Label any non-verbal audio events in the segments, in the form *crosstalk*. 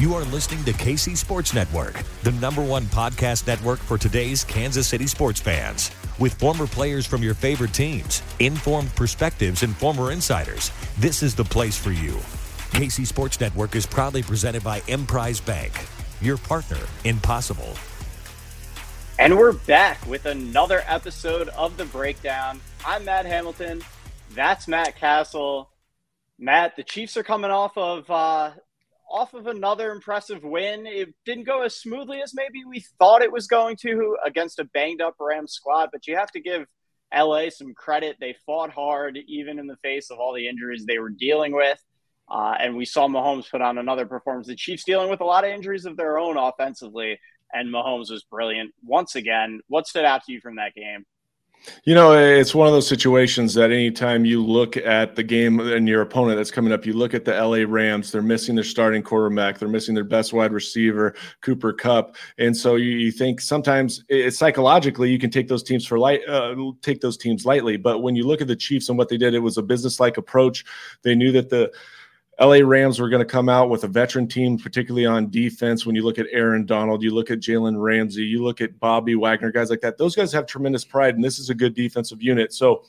You are listening to KC Sports Network, the number one podcast network for today's Kansas City sports fans. With former players from your favorite teams, informed perspectives, and former insiders, this is the place for you. KC Sports Network is proudly presented by Emprise Bank, your partner in possible. And we're back with another episode of The Breakdown. I'm Matt Hamilton. That's Matt Castle. Matt, the Chiefs are coming off of uh, off of another impressive win. It didn't go as smoothly as maybe we thought it was going to against a banged up Rams squad, but you have to give LA some credit. They fought hard, even in the face of all the injuries they were dealing with. Uh, and we saw Mahomes put on another performance. The Chiefs dealing with a lot of injuries of their own offensively, and Mahomes was brilliant once again. What stood out to you from that game? You know, it's one of those situations that anytime you look at the game and your opponent that's coming up, you look at the LA Rams, they're missing their starting quarterback, they're missing their best wide receiver, Cooper Kupp. And so you, you think sometimes it's psychologically you can take those teams for light, uh, take those teams lightly. But when you look at the Chiefs and what they did, it was a business like approach. They knew that the LA Rams were going to come out with a veteran team, particularly on defense. When you look at Aaron Donald, you look at Jalen Ramsey, you look at Bobby Wagner, guys like that. Those guys have tremendous pride, and this is a good defensive unit. So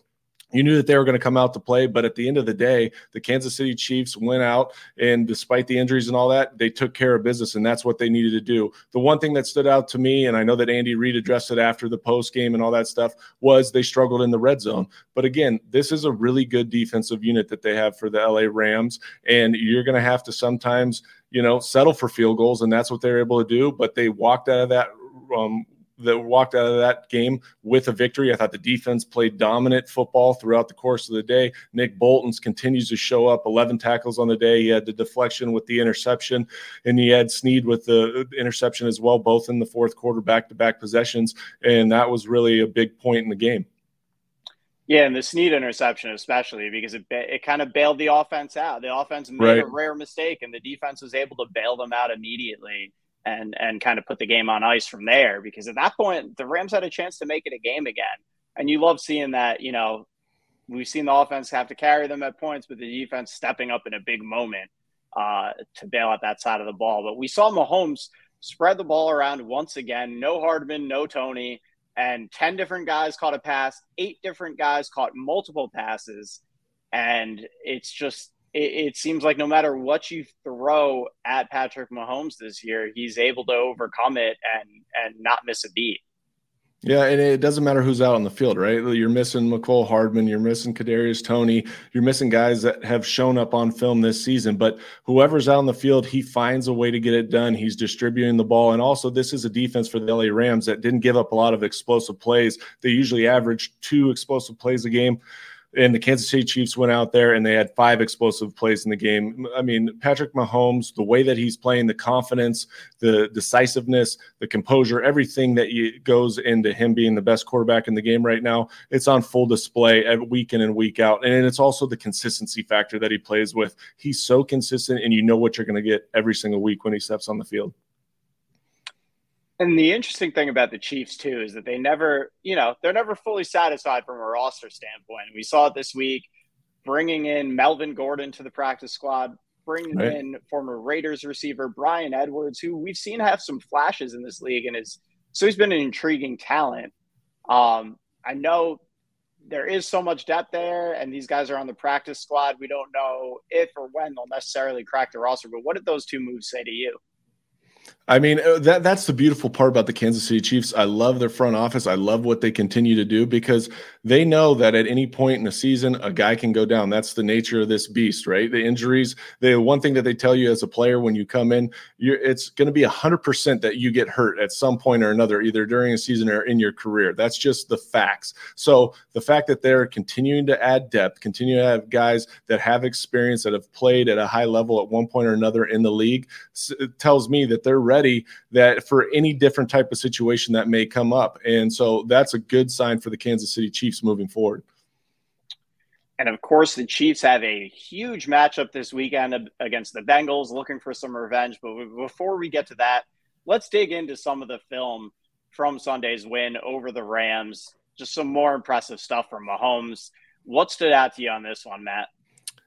you knew that they were going to come out to play, but at the end of the day, the Kansas City Chiefs went out, and despite the injuries and all that, they took care of business, and that's what they needed to do. The one thing that stood out to me, and I know that Andy Reid addressed it after the post game and all that stuff, was they struggled in the red zone. But again, this is a really good defensive unit that they have for the LA Rams, and you're going to have to sometimes, you know, settle for field goals, and that's what they're able to do. But they walked out of that um, that walked out of that game with a victory. I thought the defense played dominant football throughout the course of the day. Nick Bolton's continues to show up 11 tackles on the day. He had the deflection with the interception, and he had Sneed with uh, the interception as well, both in the fourth quarter, back to back possessions. And that was really a big point in the game. Yeah, and the Sneed interception, especially because it it kind of bailed the offense out. The offense made right. a rare mistake, and the defense was able to bail them out immediately and and kind of put the game on ice from there because at that point the Rams had a chance to make it a game again. And you love seeing that, you know, we've seen the offense have to carry them at points, but the defense stepping up in a big moment uh, to bail out that side of the ball. But we saw Mahomes spread the ball around once again. No Hardman, no Toney, and 10 different guys caught a pass, eight different guys caught multiple passes. And it's just it, it, seems like no matter what you throw at Patrick Mahomes this year, he's able to overcome it and and not miss a beat. Yeah, and it doesn't matter who's out on the field, right? You're missing Mecole Hardman, you're missing Kadarius Toney, you're missing guys that have shown up on film this season. But whoever's out on the field, he finds a way to get it done. He's distributing the ball, and also this is a defense for the LA Rams that didn't give up a lot of explosive plays. They usually average two explosive plays a game and the Kansas City Chiefs went out there and they had five explosive plays in the game. I mean, Patrick Mahomes, the way that he's playing, the confidence, the decisiveness, the composure, everything that goes into him being the best quarterback in the game right now, it's on full display week in and week out. And it's also the consistency factor that he plays with. He's so consistent, and you know what you're going to get every single week when he steps on the field. And the interesting thing about the Chiefs too is that they never, you know, they're never fully satisfied from a roster standpoint. We saw it this week, bringing in Melvin Gordon to the practice squad, bringing right. in former Raiders receiver Bryan Edwards, who we've seen have some flashes in this league and is So he's been an intriguing talent. Um, I know there is so much depth there, and these guys are on the practice squad. We don't know if or when they'll necessarily crack the roster. But what did those two moves say to you? I mean, uh, that that's the beautiful part about the Kansas City Chiefs. I love their front office. I love what they continue to do because they know that at any point in the season, a guy can go down. That's the nature of this beast, right? The injuries. The one thing that they tell you as a player when you come in, it's going to be hundred percent that you get hurt at some point or another, either during a season or in your career. That's just the facts. So the fact that they're continuing to add depth, continue to have guys that have experience that have played at a high level at one point or another in the league, tells me that they're ready that for any different type of situation that may come up. And so that's a good sign for the Kansas City Chiefs moving forward. And of course, the Chiefs have a huge matchup this weekend against the Bengals, looking for some revenge. But before we get to that, let's dig into some of the film from Sunday's win over the Rams. Just some more impressive stuff from Mahomes. What stood out to you on this one, Matt?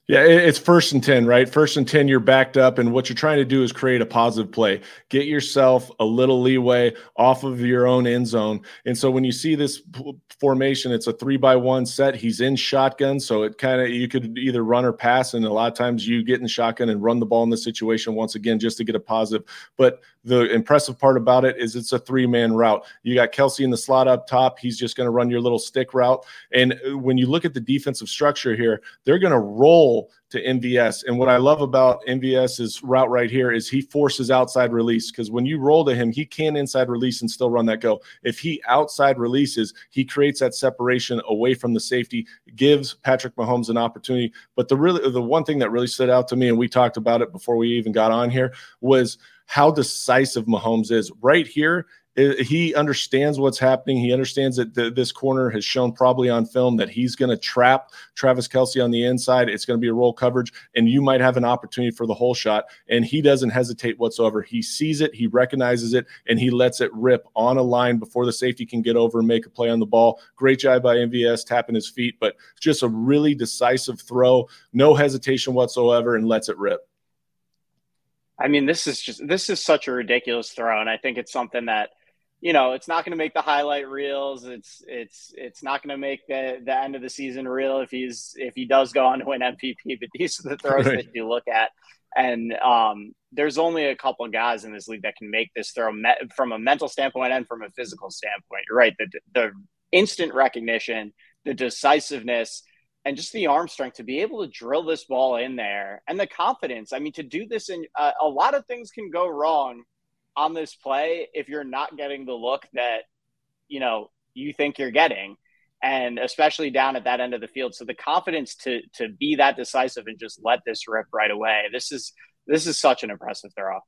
Yeah, it's first and 10, right? First and 10, you're backed up. And what you're trying to do is create a positive play. Get yourself a little leeway off of your own end zone. And so when you see this formation, it's a three by one set. He's in shotgun. So it kind of, you could either run or pass. And a lot of times you get in shotgun and run the ball in the situation once again, just to get a positive. But the impressive part about it is it's a three man route. You got Kelce in the slot up top. He's just going to run your little stick route. And uh, when you look at the defensive structure here, they're going to roll to MVS. And what I love about MVS's route right here is he forces outside release because when you roll to him, he can inside release and still run that go. If he outside releases, he creates that separation away from the safety, gives Patrick Mahomes an opportunity. But the really the one thing that really stood out to me, and we talked about it before we even got on here, was how decisive Mahomes is. Right here, he understands what's happening. He understands that the, this corner has shown probably on film that he's going to trap Travis Kelce on the inside. It's going to be a roll coverage, and you might have an opportunity for the whole shot. And he doesn't hesitate whatsoever. He sees it, he recognizes it, and he lets it rip on a line before the safety can get over and make a play on the ball. Great job by MVS tapping his feet, but just a really decisive throw, no hesitation whatsoever, and lets it rip. I mean, this is just this is such a ridiculous throw, and I think it's something that you know, it's not going to make the highlight reels. It's it's it's not going to make the the end of the season real if he's if he does go on to win MVP. *laughs* But these are the throws right. that you look at, and um, there's only a couple of guys in this league that can make this throw me- from a mental standpoint and from a physical standpoint. You're right. The the instant recognition, the decisiveness, and just the arm strength to be able to drill this ball in there, and the confidence. I mean, to do this in uh, a lot of things can go wrong on this play if you're not getting the look that you know you think you're getting and especially down at that end of the field. So the confidence to to be that decisive and just let this rip right away this is this is such an impressive throw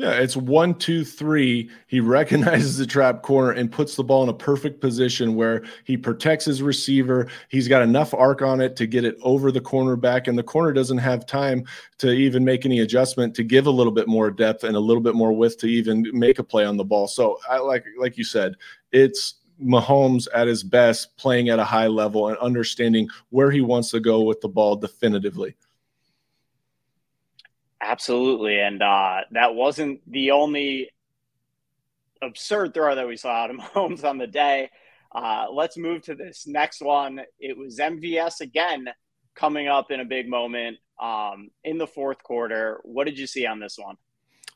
yeah, it's one, two, three. He recognizes the trap corner and puts the ball in a perfect position where he protects his receiver. He's got enough arc on it to get it over the cornerback, and the corner doesn't have time to even make any adjustment to give a little bit more depth and a little bit more width to even make a play on the ball. So, I like like you said, it's Mahomes at his best, playing at a high level and understanding where he wants to go with the ball definitively. Absolutely. And uh, that wasn't the only absurd throw that we saw out of *laughs* Mahomes on the day. Uh, let's move to this next one. It was MVS again coming up in a big moment um, in the fourth quarter. What did you see on this one?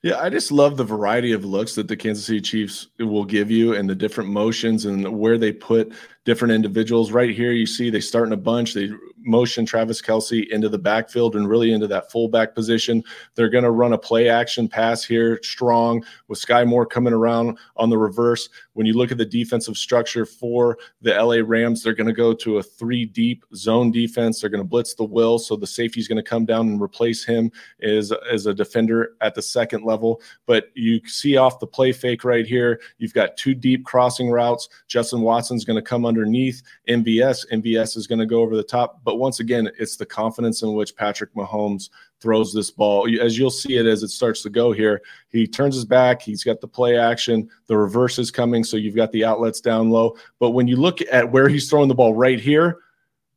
Yeah, I just love the variety of looks that the Kansas City Chiefs will give you and the different motions and where they put different individuals. Right here, you see they start in a bunch. They motion Travis Kelce into the backfield and really into that fullback position. They're going to run a play action pass here, strong with Skyy Moore coming around on the reverse. When you look at the defensive structure for the LA Rams, they're going to go to a three deep zone defense. They're going to blitz the will, so the safety is going to come down and replace him as as a defender at the second level. But you see off the play fake right here, you've got two deep crossing routes. Justin Watson's going to come underneath MVS. MVS is going to go over the top, but but once again, it's the confidence in which Patrick Mahomes throws this ball. As you'll see it as it starts to go here, he turns his back. He's got the play action. The reverse is coming, so you've got the outlets down low. But when you look at where he's throwing the ball right here,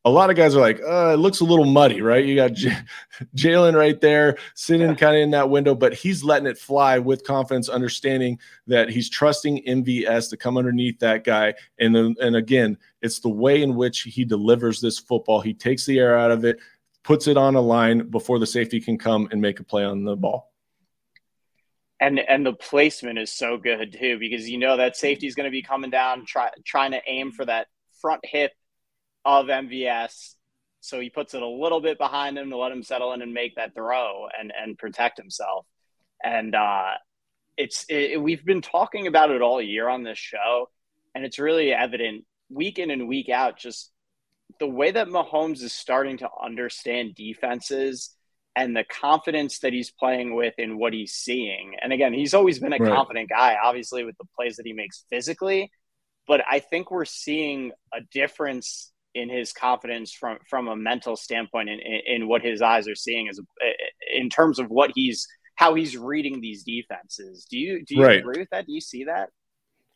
a lot of guys are like, uh, it looks a little muddy, right? You got J- *laughs* Jalen right there sitting kind of in that window, but he's letting it fly with confidence, understanding that he's trusting MVS to come underneath that guy. And then, and again, it's the way in which he delivers this football. He takes the air out of it, puts it on a line before the safety can come and make a play on the ball. And and the placement is so good too because you know that safety is going to be coming down, try, trying to aim for that front hip of MVS. So he puts it a little bit behind him to let him settle in and make that throw and and protect himself. And uh, it's it, we've been talking about it all year on this show, and it's really evident week in and week out. Just the way that Mahomes is starting to understand defenses and the confidence that he's playing with in what he's seeing. And again, he's always been a right. confident guy, obviously, with the plays that he makes physically. But I think we're seeing a difference in his confidence from from a mental standpoint in, in, in what his eyes are seeing as a, in terms of what he's how he's reading these defenses. Do you do you right. agree with that? Do you see that?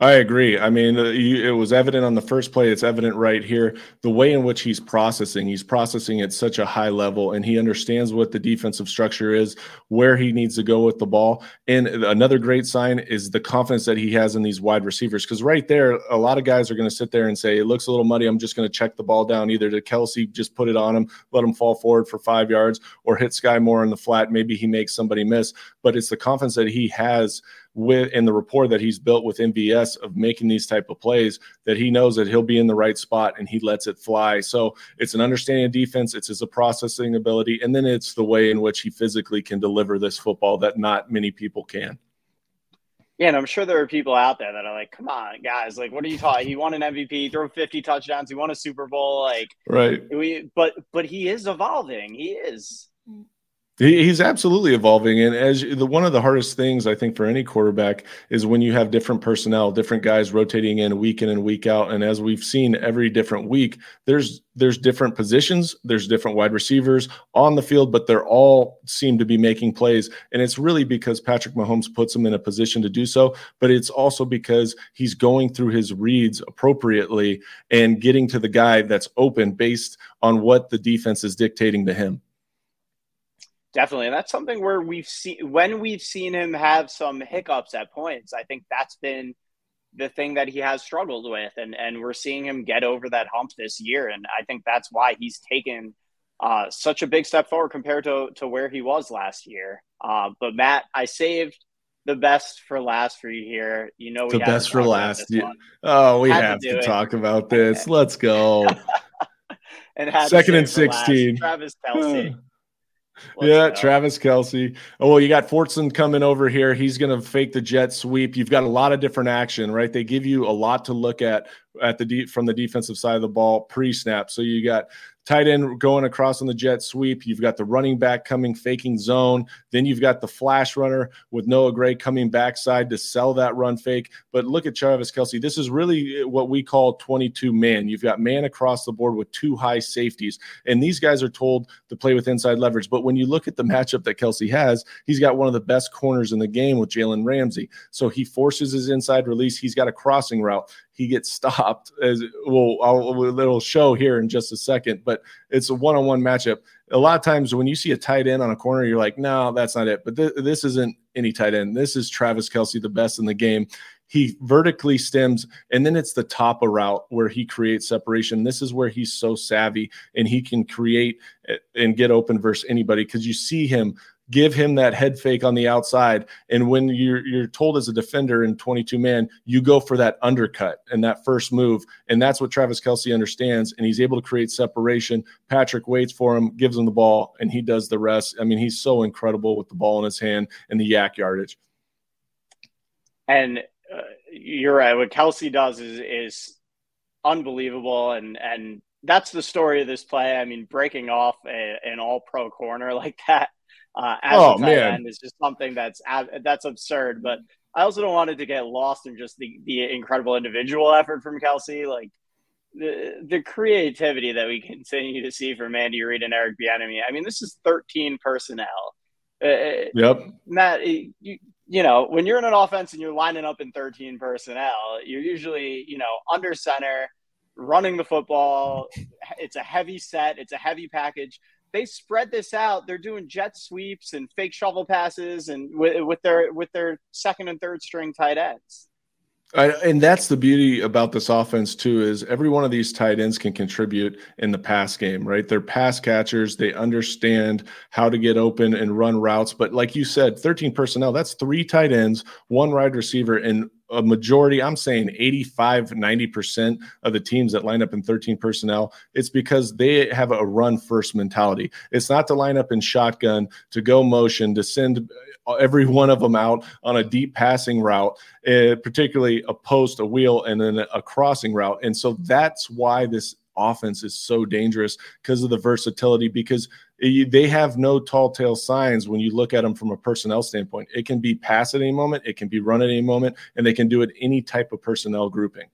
I agree. I mean, uh, it was evident on the first play. It's evident right here. The way in which he's processing, he's processing at such a high level, and he understands what the defensive structure is, where he needs to go with the ball. And another great sign is the confidence that he has in these wide receivers. Because right there, a lot of guys are going to sit there and say, "It looks a little muddy. I'm just going to check the ball down. Either to Kelce, just put it on him, let him fall forward for five yards, or hit Skyy Moore in the flat. Maybe he makes somebody miss." But it's the confidence that he has with and the rapport that he's built with MVS of making these type of plays that he knows that he'll be in the right spot and he lets it fly. So it's an understanding of defense, it's his processing ability, and then it's the way in which he physically can deliver this football that not many people can. Yeah, and I'm sure there are people out there that are like, "Come on, guys! Like, what are you talking? He won an MVP, throw 50 touchdowns, he won a Super Bowl. Like, right? We, but but he is evolving. He is. Mm. He's absolutely evolving, and as the one of the hardest things I think for any quarterback is when you have different personnel, different guys rotating in week in and week out. And as we've seen every different week, there's there's different positions, there's different wide receivers on the field, but they're all seem to be making plays, and it's really because Patrick Mahomes puts them in a position to do so. But it's also because he's going through his reads appropriately and getting to the guy that's open based on what the defense is dictating to him. Definitely. And that's something where we've seen when we've seen him have some hiccups at points. I think that's been the thing that he has struggled with. And and we're seeing him get over that hump this year. And I think that's why he's taken uh, such a big step forward compared to, to where he was last year. Uh, but Matt, I saved the best for last for you here. You know, we the best for last. Yeah. Oh, we Had have to, to talk about this. *laughs* Let's go. *laughs* and second and sixteen. Travis Kelce. *sighs* *laughs* Yeah. Travis Kelce. Oh, well, you got Fortson coming over here. He's going to fake the jet sweep. You've got a lot of different action, right? They give you a lot to look at at the de- from the defensive side of the ball pre-snap. So you got tight end going across on the jet sweep. You've got the running back coming faking zone. Then you've got the flash runner with Noah Gray coming backside to sell that run fake. But look at Travis Kelce. This is really what we call 22 man. You've got man across the board with two high safeties. And these guys are told to play with inside leverage. But when you look at the matchup that Kelce has, he's got one of the best corners in the game with Jalen Ramsey. So he forces his inside release. He's got a crossing route he gets stopped as well I'll, it'll show here in just a second but it's a one-on-one matchup. A lot of times when you see a tight end on a corner you're like no that's not it. But th- this isn't any tight end. This is travis Kelce, the best in the game. He vertically stems and then it's the top of route where he creates separation. This is where he's so savvy and he can create eh, and get open versus anybody because you see him give him that head fake on the outside. And when you're you're told as a defender in 22 man, you go for that undercut and that first move. And that's what Travis Kelce understands. And he's able to create separation. Patrick waits for him, gives him the ball, and he does the rest. I mean, he's so incredible with the ball in his hand and the YAC yardage. And uh, you're right. What Kelce does is is unbelievable, and and that's the story of this play. I mean, breaking off a, an All Pro corner *laughs* like that uh, as oh, a tight man. end is just something that's that's absurd. But I also don't want it to get lost in just the the incredible individual effort from Kelce, like the the creativity that we continue to see from Andy Reid and Eric Bieniemy. I mean, this is 13 personnel. Uh, uh, yep, Matt, you, you know when you're in an offense and you're lining up in 13 personnel, you're usually you know under center running the football. It's a heavy set. It's a heavy package. They spread this out. They're doing jet sweeps and fake shovel passes, and with, with their with their second and third string tight ends. I, and that's the beauty about this offense too is every one of these tight ends can contribute in the pass game, right? They're pass catchers. They understand how to get open and run routes. But like you said, 13 personnel, that's three tight ends, one wide receiver, and a majority, I'm saying 85, 90% of the teams that line up in 13 personnel, it's because they have a run first mentality. It's not to line up in shotgun, to go motion, to send every one of them out on a deep passing route, uh, particularly a post, a wheel, and then a crossing route. And so that's why this offense is so dangerous because of the versatility because they have no tall tale signs when you look at them from a personnel standpoint. It can be pass at any moment it can be run at any moment and they can do it any type of personnel grouping.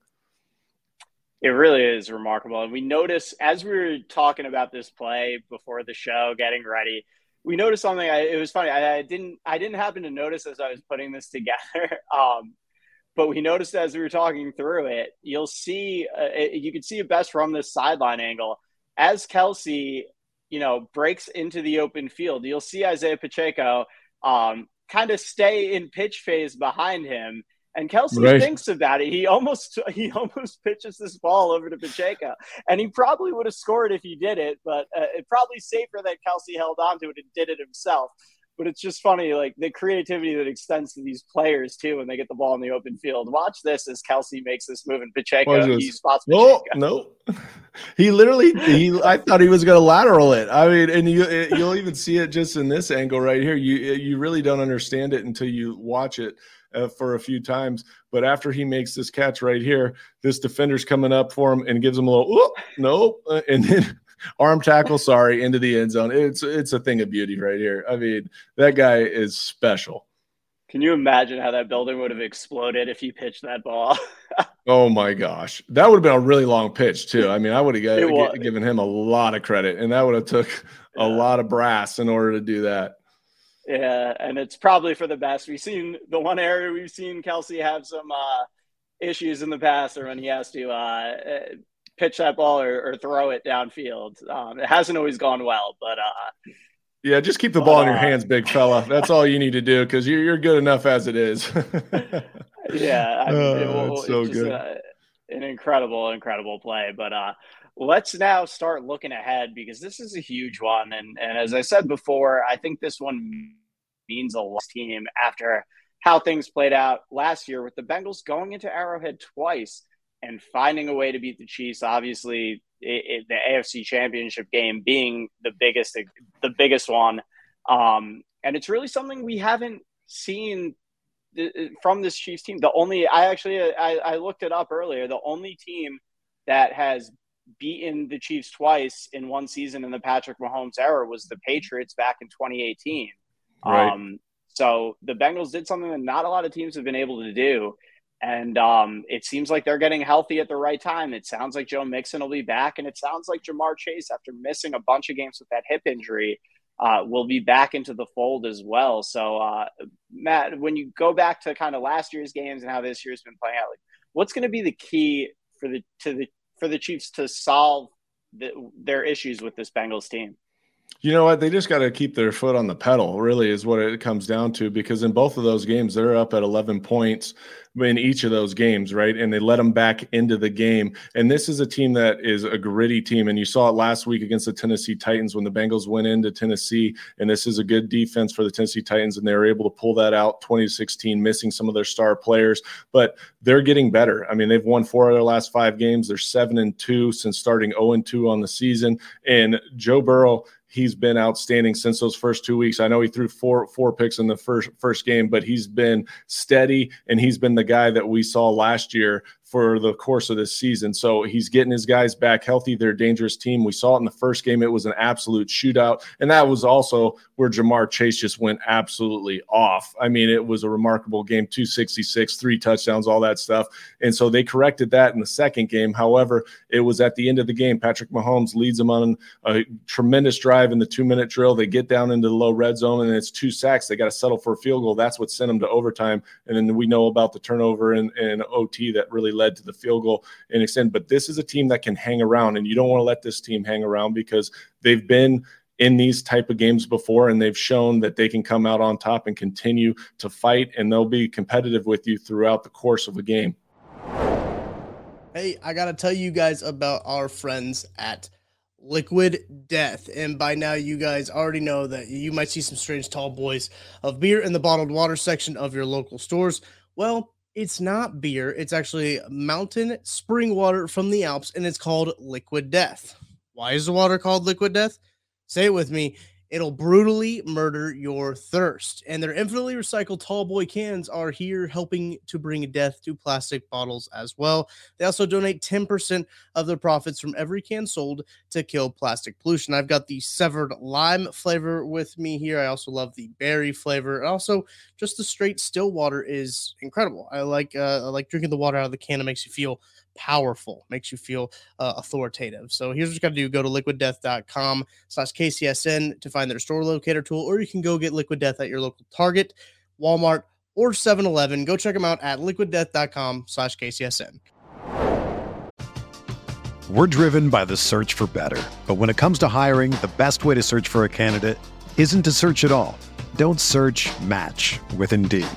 It really is remarkable. And we notice as we were talking about this play before the show getting ready we noticed something I, it was funny I, I, didn't i didn't happen to notice as i was putting this together. *laughs* Um, but we noticed as we were talking through it, you'll see, uh, you can see it best from this sideline angle. As Kelce, you know, breaks into the open field, you'll see Isaiah Pacheco um, kind of stay in pitch phase behind him. And Kelce right. thinks about it. He almost *laughs* he almost pitches this ball over to Pacheco, and he probably would have scored if he did it. But uh, it probably safer that Kelce held on to it and did it himself but it's just funny, like the creativity that extends to these players too when they get the ball in the open field. Watch this as Kelce makes this move and Pacheco he spots Pacheco. No, no, *laughs* he literally he. I thought he was going to lateral it. I mean, and you you'll even see it just in this angle right here. You you really don't understand it until you watch it. Uh, for a few times. But after he makes this catch right here, this defender's coming up for him and gives him a little, no, uh, and then *laughs* arm tackle, sorry, into the end zone. It's it's a thing of beauty right here. I mean, that guy is special. Can you imagine how that building would have exploded if he pitched that ball? *laughs* oh my gosh, that would have been a really long pitch too. I mean, I would have g- given him a lot of credit, and that would have took a lot of brass in order to do that. Yeah, and it's probably for the best. We've seen the one area we've seen Kelce have some uh, issues in the past, or when he has to uh, pitch that ball or, or throw it downfield. Um, it hasn't always gone well, but uh, yeah, just keep the ball in your uh, hands, big fella. That's all you need to do because you're you're good enough as it is. *laughs* yeah, I mean, *laughs* oh, it, so good. Uh, an incredible, incredible play. But uh, let's now start looking ahead because this is a huge one, and and as I said before, I think this one means a lot team after how things played out last year with the Bengals going into Arrowhead twice and finding a way to beat the Chiefs. Obviously, it, it, the AFC Championship game being the biggest, the biggest one, um, and it's really something we haven't seen from this Chiefs team. The only I actually I, I looked it up earlier. The only team that has beaten the Chiefs twice in one season in the Patrick Mahomes era was the Patriots back in 2018. Right. Um, so the Bengals did something that not a lot of teams have been able to do. And um, it seems like they're getting healthy at the right time. It sounds like Joe Mixon will be back, and it sounds like Ja'Marr Chase, after missing a bunch of games with that hip injury, uh, will be back into the fold as well. So, uh, Matt, when you go back to kind of last year's games and how this year's been playing out, like, what's going to be the key for the to the for the Chiefs to solve the, their issues with this Bengals team? You know what? They just got to keep their foot on the pedal, really, is what it comes down to. Because in both of those games, they're up at 11 points in each of those games, right? And they let them back into the game. And this is a team that is a gritty team. And you saw it last week against the Tennessee Titans when the Bengals went into Tennessee. And this is a good defense for the Tennessee Titans. And they were able to pull that out 2016, missing some of their star players. But they're getting better. I mean, they've won four of their last five games. They're seven and two since starting 0 and 2 on the season. And Joe Burrow he's been outstanding since those first two weeks. I know he threw four four picks in the first first game, but he's been steady and he's been the guy that we saw last year for the course of this season. So he's getting his guys back healthy. They're a dangerous team. We saw it in the first game. It was an absolute shootout. And that was also where Ja'Marr Chase just went absolutely off. I mean, it was a remarkable game 266, three touchdowns, all that stuff. And so they corrected that in the second game. However, it was at the end of the game. Patrick Mahomes leads them on a tremendous drive drive in the two minute drill. They get down into the low red zone and it's two sacks. They got to settle for a field goal. That's what sent them to overtime. And then we know about the turnover and, and OT that really led to the field goal and extend. But this is a team that can hang around, and you don't want to let this team hang around because they've been in these type of games before and they've shown that they can come out on top and continue to fight and they'll be competitive with you throughout the course of a game. Hey, I got to tell you guys about our friends at Liquid Death. And by now, you guys already know that you might see some strange tall boys of beer in the bottled water section of your local stores. Well, it's not beer, it's actually mountain spring water from the Alps, and it's called Liquid Death. Why is the water called Liquid Death? Say it with me. It'll brutally murder your thirst. And their infinitely recycled tall boy cans are here helping to bring death to plastic bottles as well. They also donate 10% of their profits from every can sold to kill plastic pollution. I've got the severed lime flavor with me here. I also love the berry flavor. And also, just the straight still water is incredible. I like uh, I like drinking the water out of the can. It makes you feel powerful, makes you feel uh, authoritative. So here's what you got to do. Go to liquiddeath.com slash KCSN to find their store locator tool, or you can go get Liquid Death at your local Target, Walmart, or 7-Eleven. Go check them out at liquiddeath.com slash KCSN. We're driven by the search for better. But when it comes to hiring, the best way to search for a candidate isn't to search at all. Don't search match with Indeed.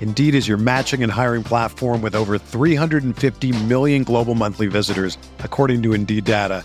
Indeed is your matching and hiring platform with over 350 million global monthly visitors, according to Indeed data,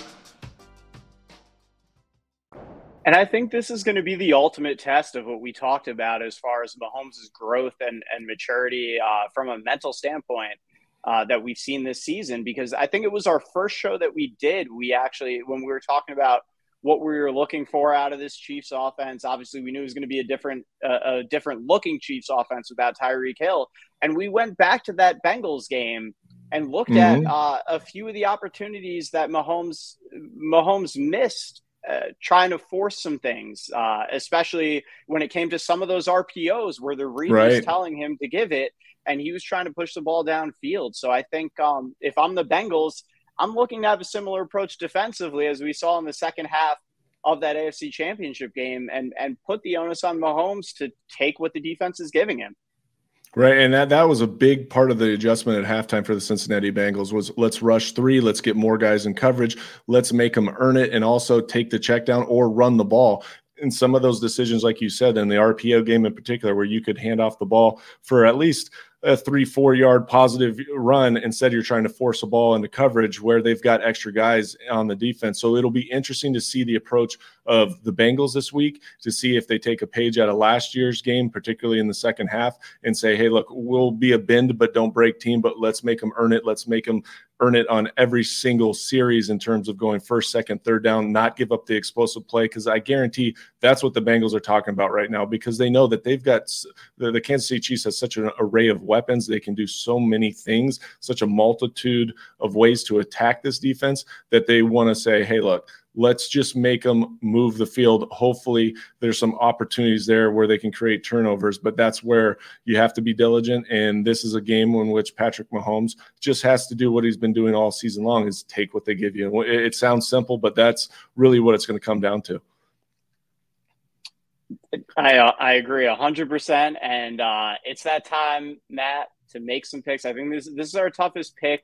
And I think this is going to be the ultimate test of what we talked about as far as Mahomes' growth and, and maturity uh, from a mental standpoint uh, that we've seen this season. Because I think it was our first show that we did. We actually, when we were talking about what we were looking for out of this Chiefs offense, obviously we knew it was going to be a different, uh, a different looking Chiefs offense without Tyreek Hill. And we went back to that Bengals game and looked mm-hmm. at uh, a few of the opportunities that Mahomes Mahomes missed uh, trying to force some things, uh, especially when it came to some of those RPOs where the read right. was telling him to give it, and he was trying to push the ball downfield. So I think um, if I'm the Bengals, I'm looking to have a similar approach defensively as we saw in the second half of that AFC Championship game, and and put the onus on Mahomes to take what the defense is giving him. Right, and that that was a big part of the adjustment at halftime for the Cincinnati Bengals was let's rush three, let's get more guys in coverage, let's make them earn it, and also take the check down or run the ball. And some of those decisions, like you said, in the RPO game in particular, where you could hand off the ball for at least a three, four yard positive run. Instead, you're trying to force a ball into coverage where they've got extra guys on the defense. So it'll be interesting to see the approach of the Bengals this week to see if they take a page out of last year's game, particularly in the second half, and say, hey, look, we'll be a bend but don't break team, but let's make them earn it. Let's make them earn it on every single series in terms of going first, second, third down, not give up the explosive play. Because I guarantee that's what the Bengals are talking about right now because they know that they've got the, the Kansas City Chiefs has such an array of weapons. They can do so many things, such a multitude of ways to attack this defense that they want to say, hey, look, let's just make them move the field. Hopefully, there's some opportunities there where they can create turnovers, but that's where you have to be diligent. And this is a game in which Patrick Mahomes just has to do what he's been doing all season long: is take what they give you. It sounds simple, but that's really what it's going to come down to. I uh, I agree hundred percent, and uh, it's that time, Matt, to make some picks. I think this this is our toughest pick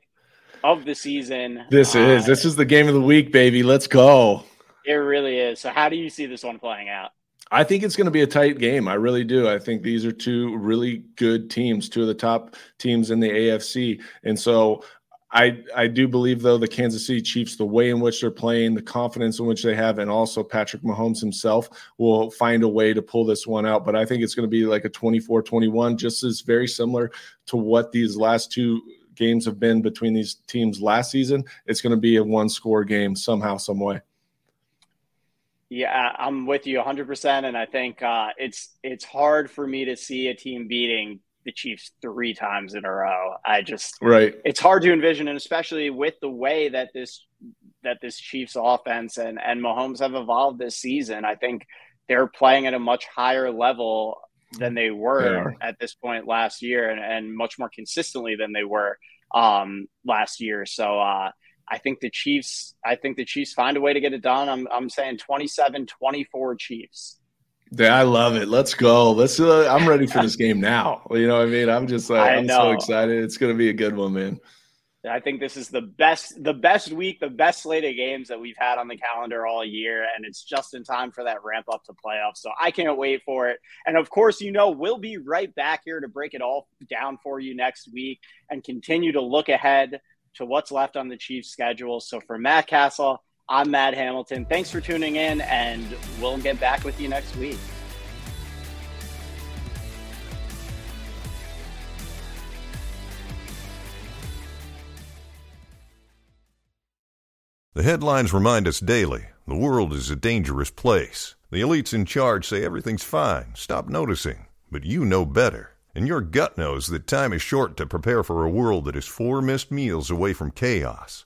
of the season. This uh, is this is the game of the week, baby. Let's go. It really is. So, how do you see this one playing out? I think it's going to be a tight game. I really do. I think these are two really good teams, two of the top teams in the AFC. And so I I do believe though the Kansas City Chiefs, the way in which they're playing, the confidence in which they have, and also Patrick Mahomes himself will find a way to pull this one out. But I think it's going to be like a 24-21, just as very similar to what these last two games have been between these teams last season. It's going to be a one score game somehow, some way. Yeah, I'm with you 100%. And I think uh, it's it's hard for me to see a team beating the Chiefs three times in a row. I just right. It's hard to envision, and especially with the way that this that this Chiefs offense and and Mahomes have evolved this season. I think they're playing at a much higher level than they were at this point last year, and, and much more consistently than they were um, last year. So uh, I think the Chiefs. I think the Chiefs find a way to get it done. I'm I'm saying 27-24 Chiefs. I love it. Let's go. Let's. Uh, I'm ready for this game now. You know what I mean? I'm just like I'm so excited. It's going to be a good one, man. I think this is the best, the best week, the best slate of games that we've had on the calendar all year, and it's just in time for that ramp up to playoffs. So I can't wait for it. And of course, you know we'll be right back here to break it all down for you next week and continue to look ahead to what's left on the Chiefs' schedule. So for Matt Castle, I'm Matt Hamilton. Thanks for tuning in, and we'll get back with you next week. The headlines remind us daily the world is a dangerous place. The elites in charge say everything's fine, stop noticing. But you know better. And your gut knows that time is short to prepare for a world that is four missed meals away from chaos.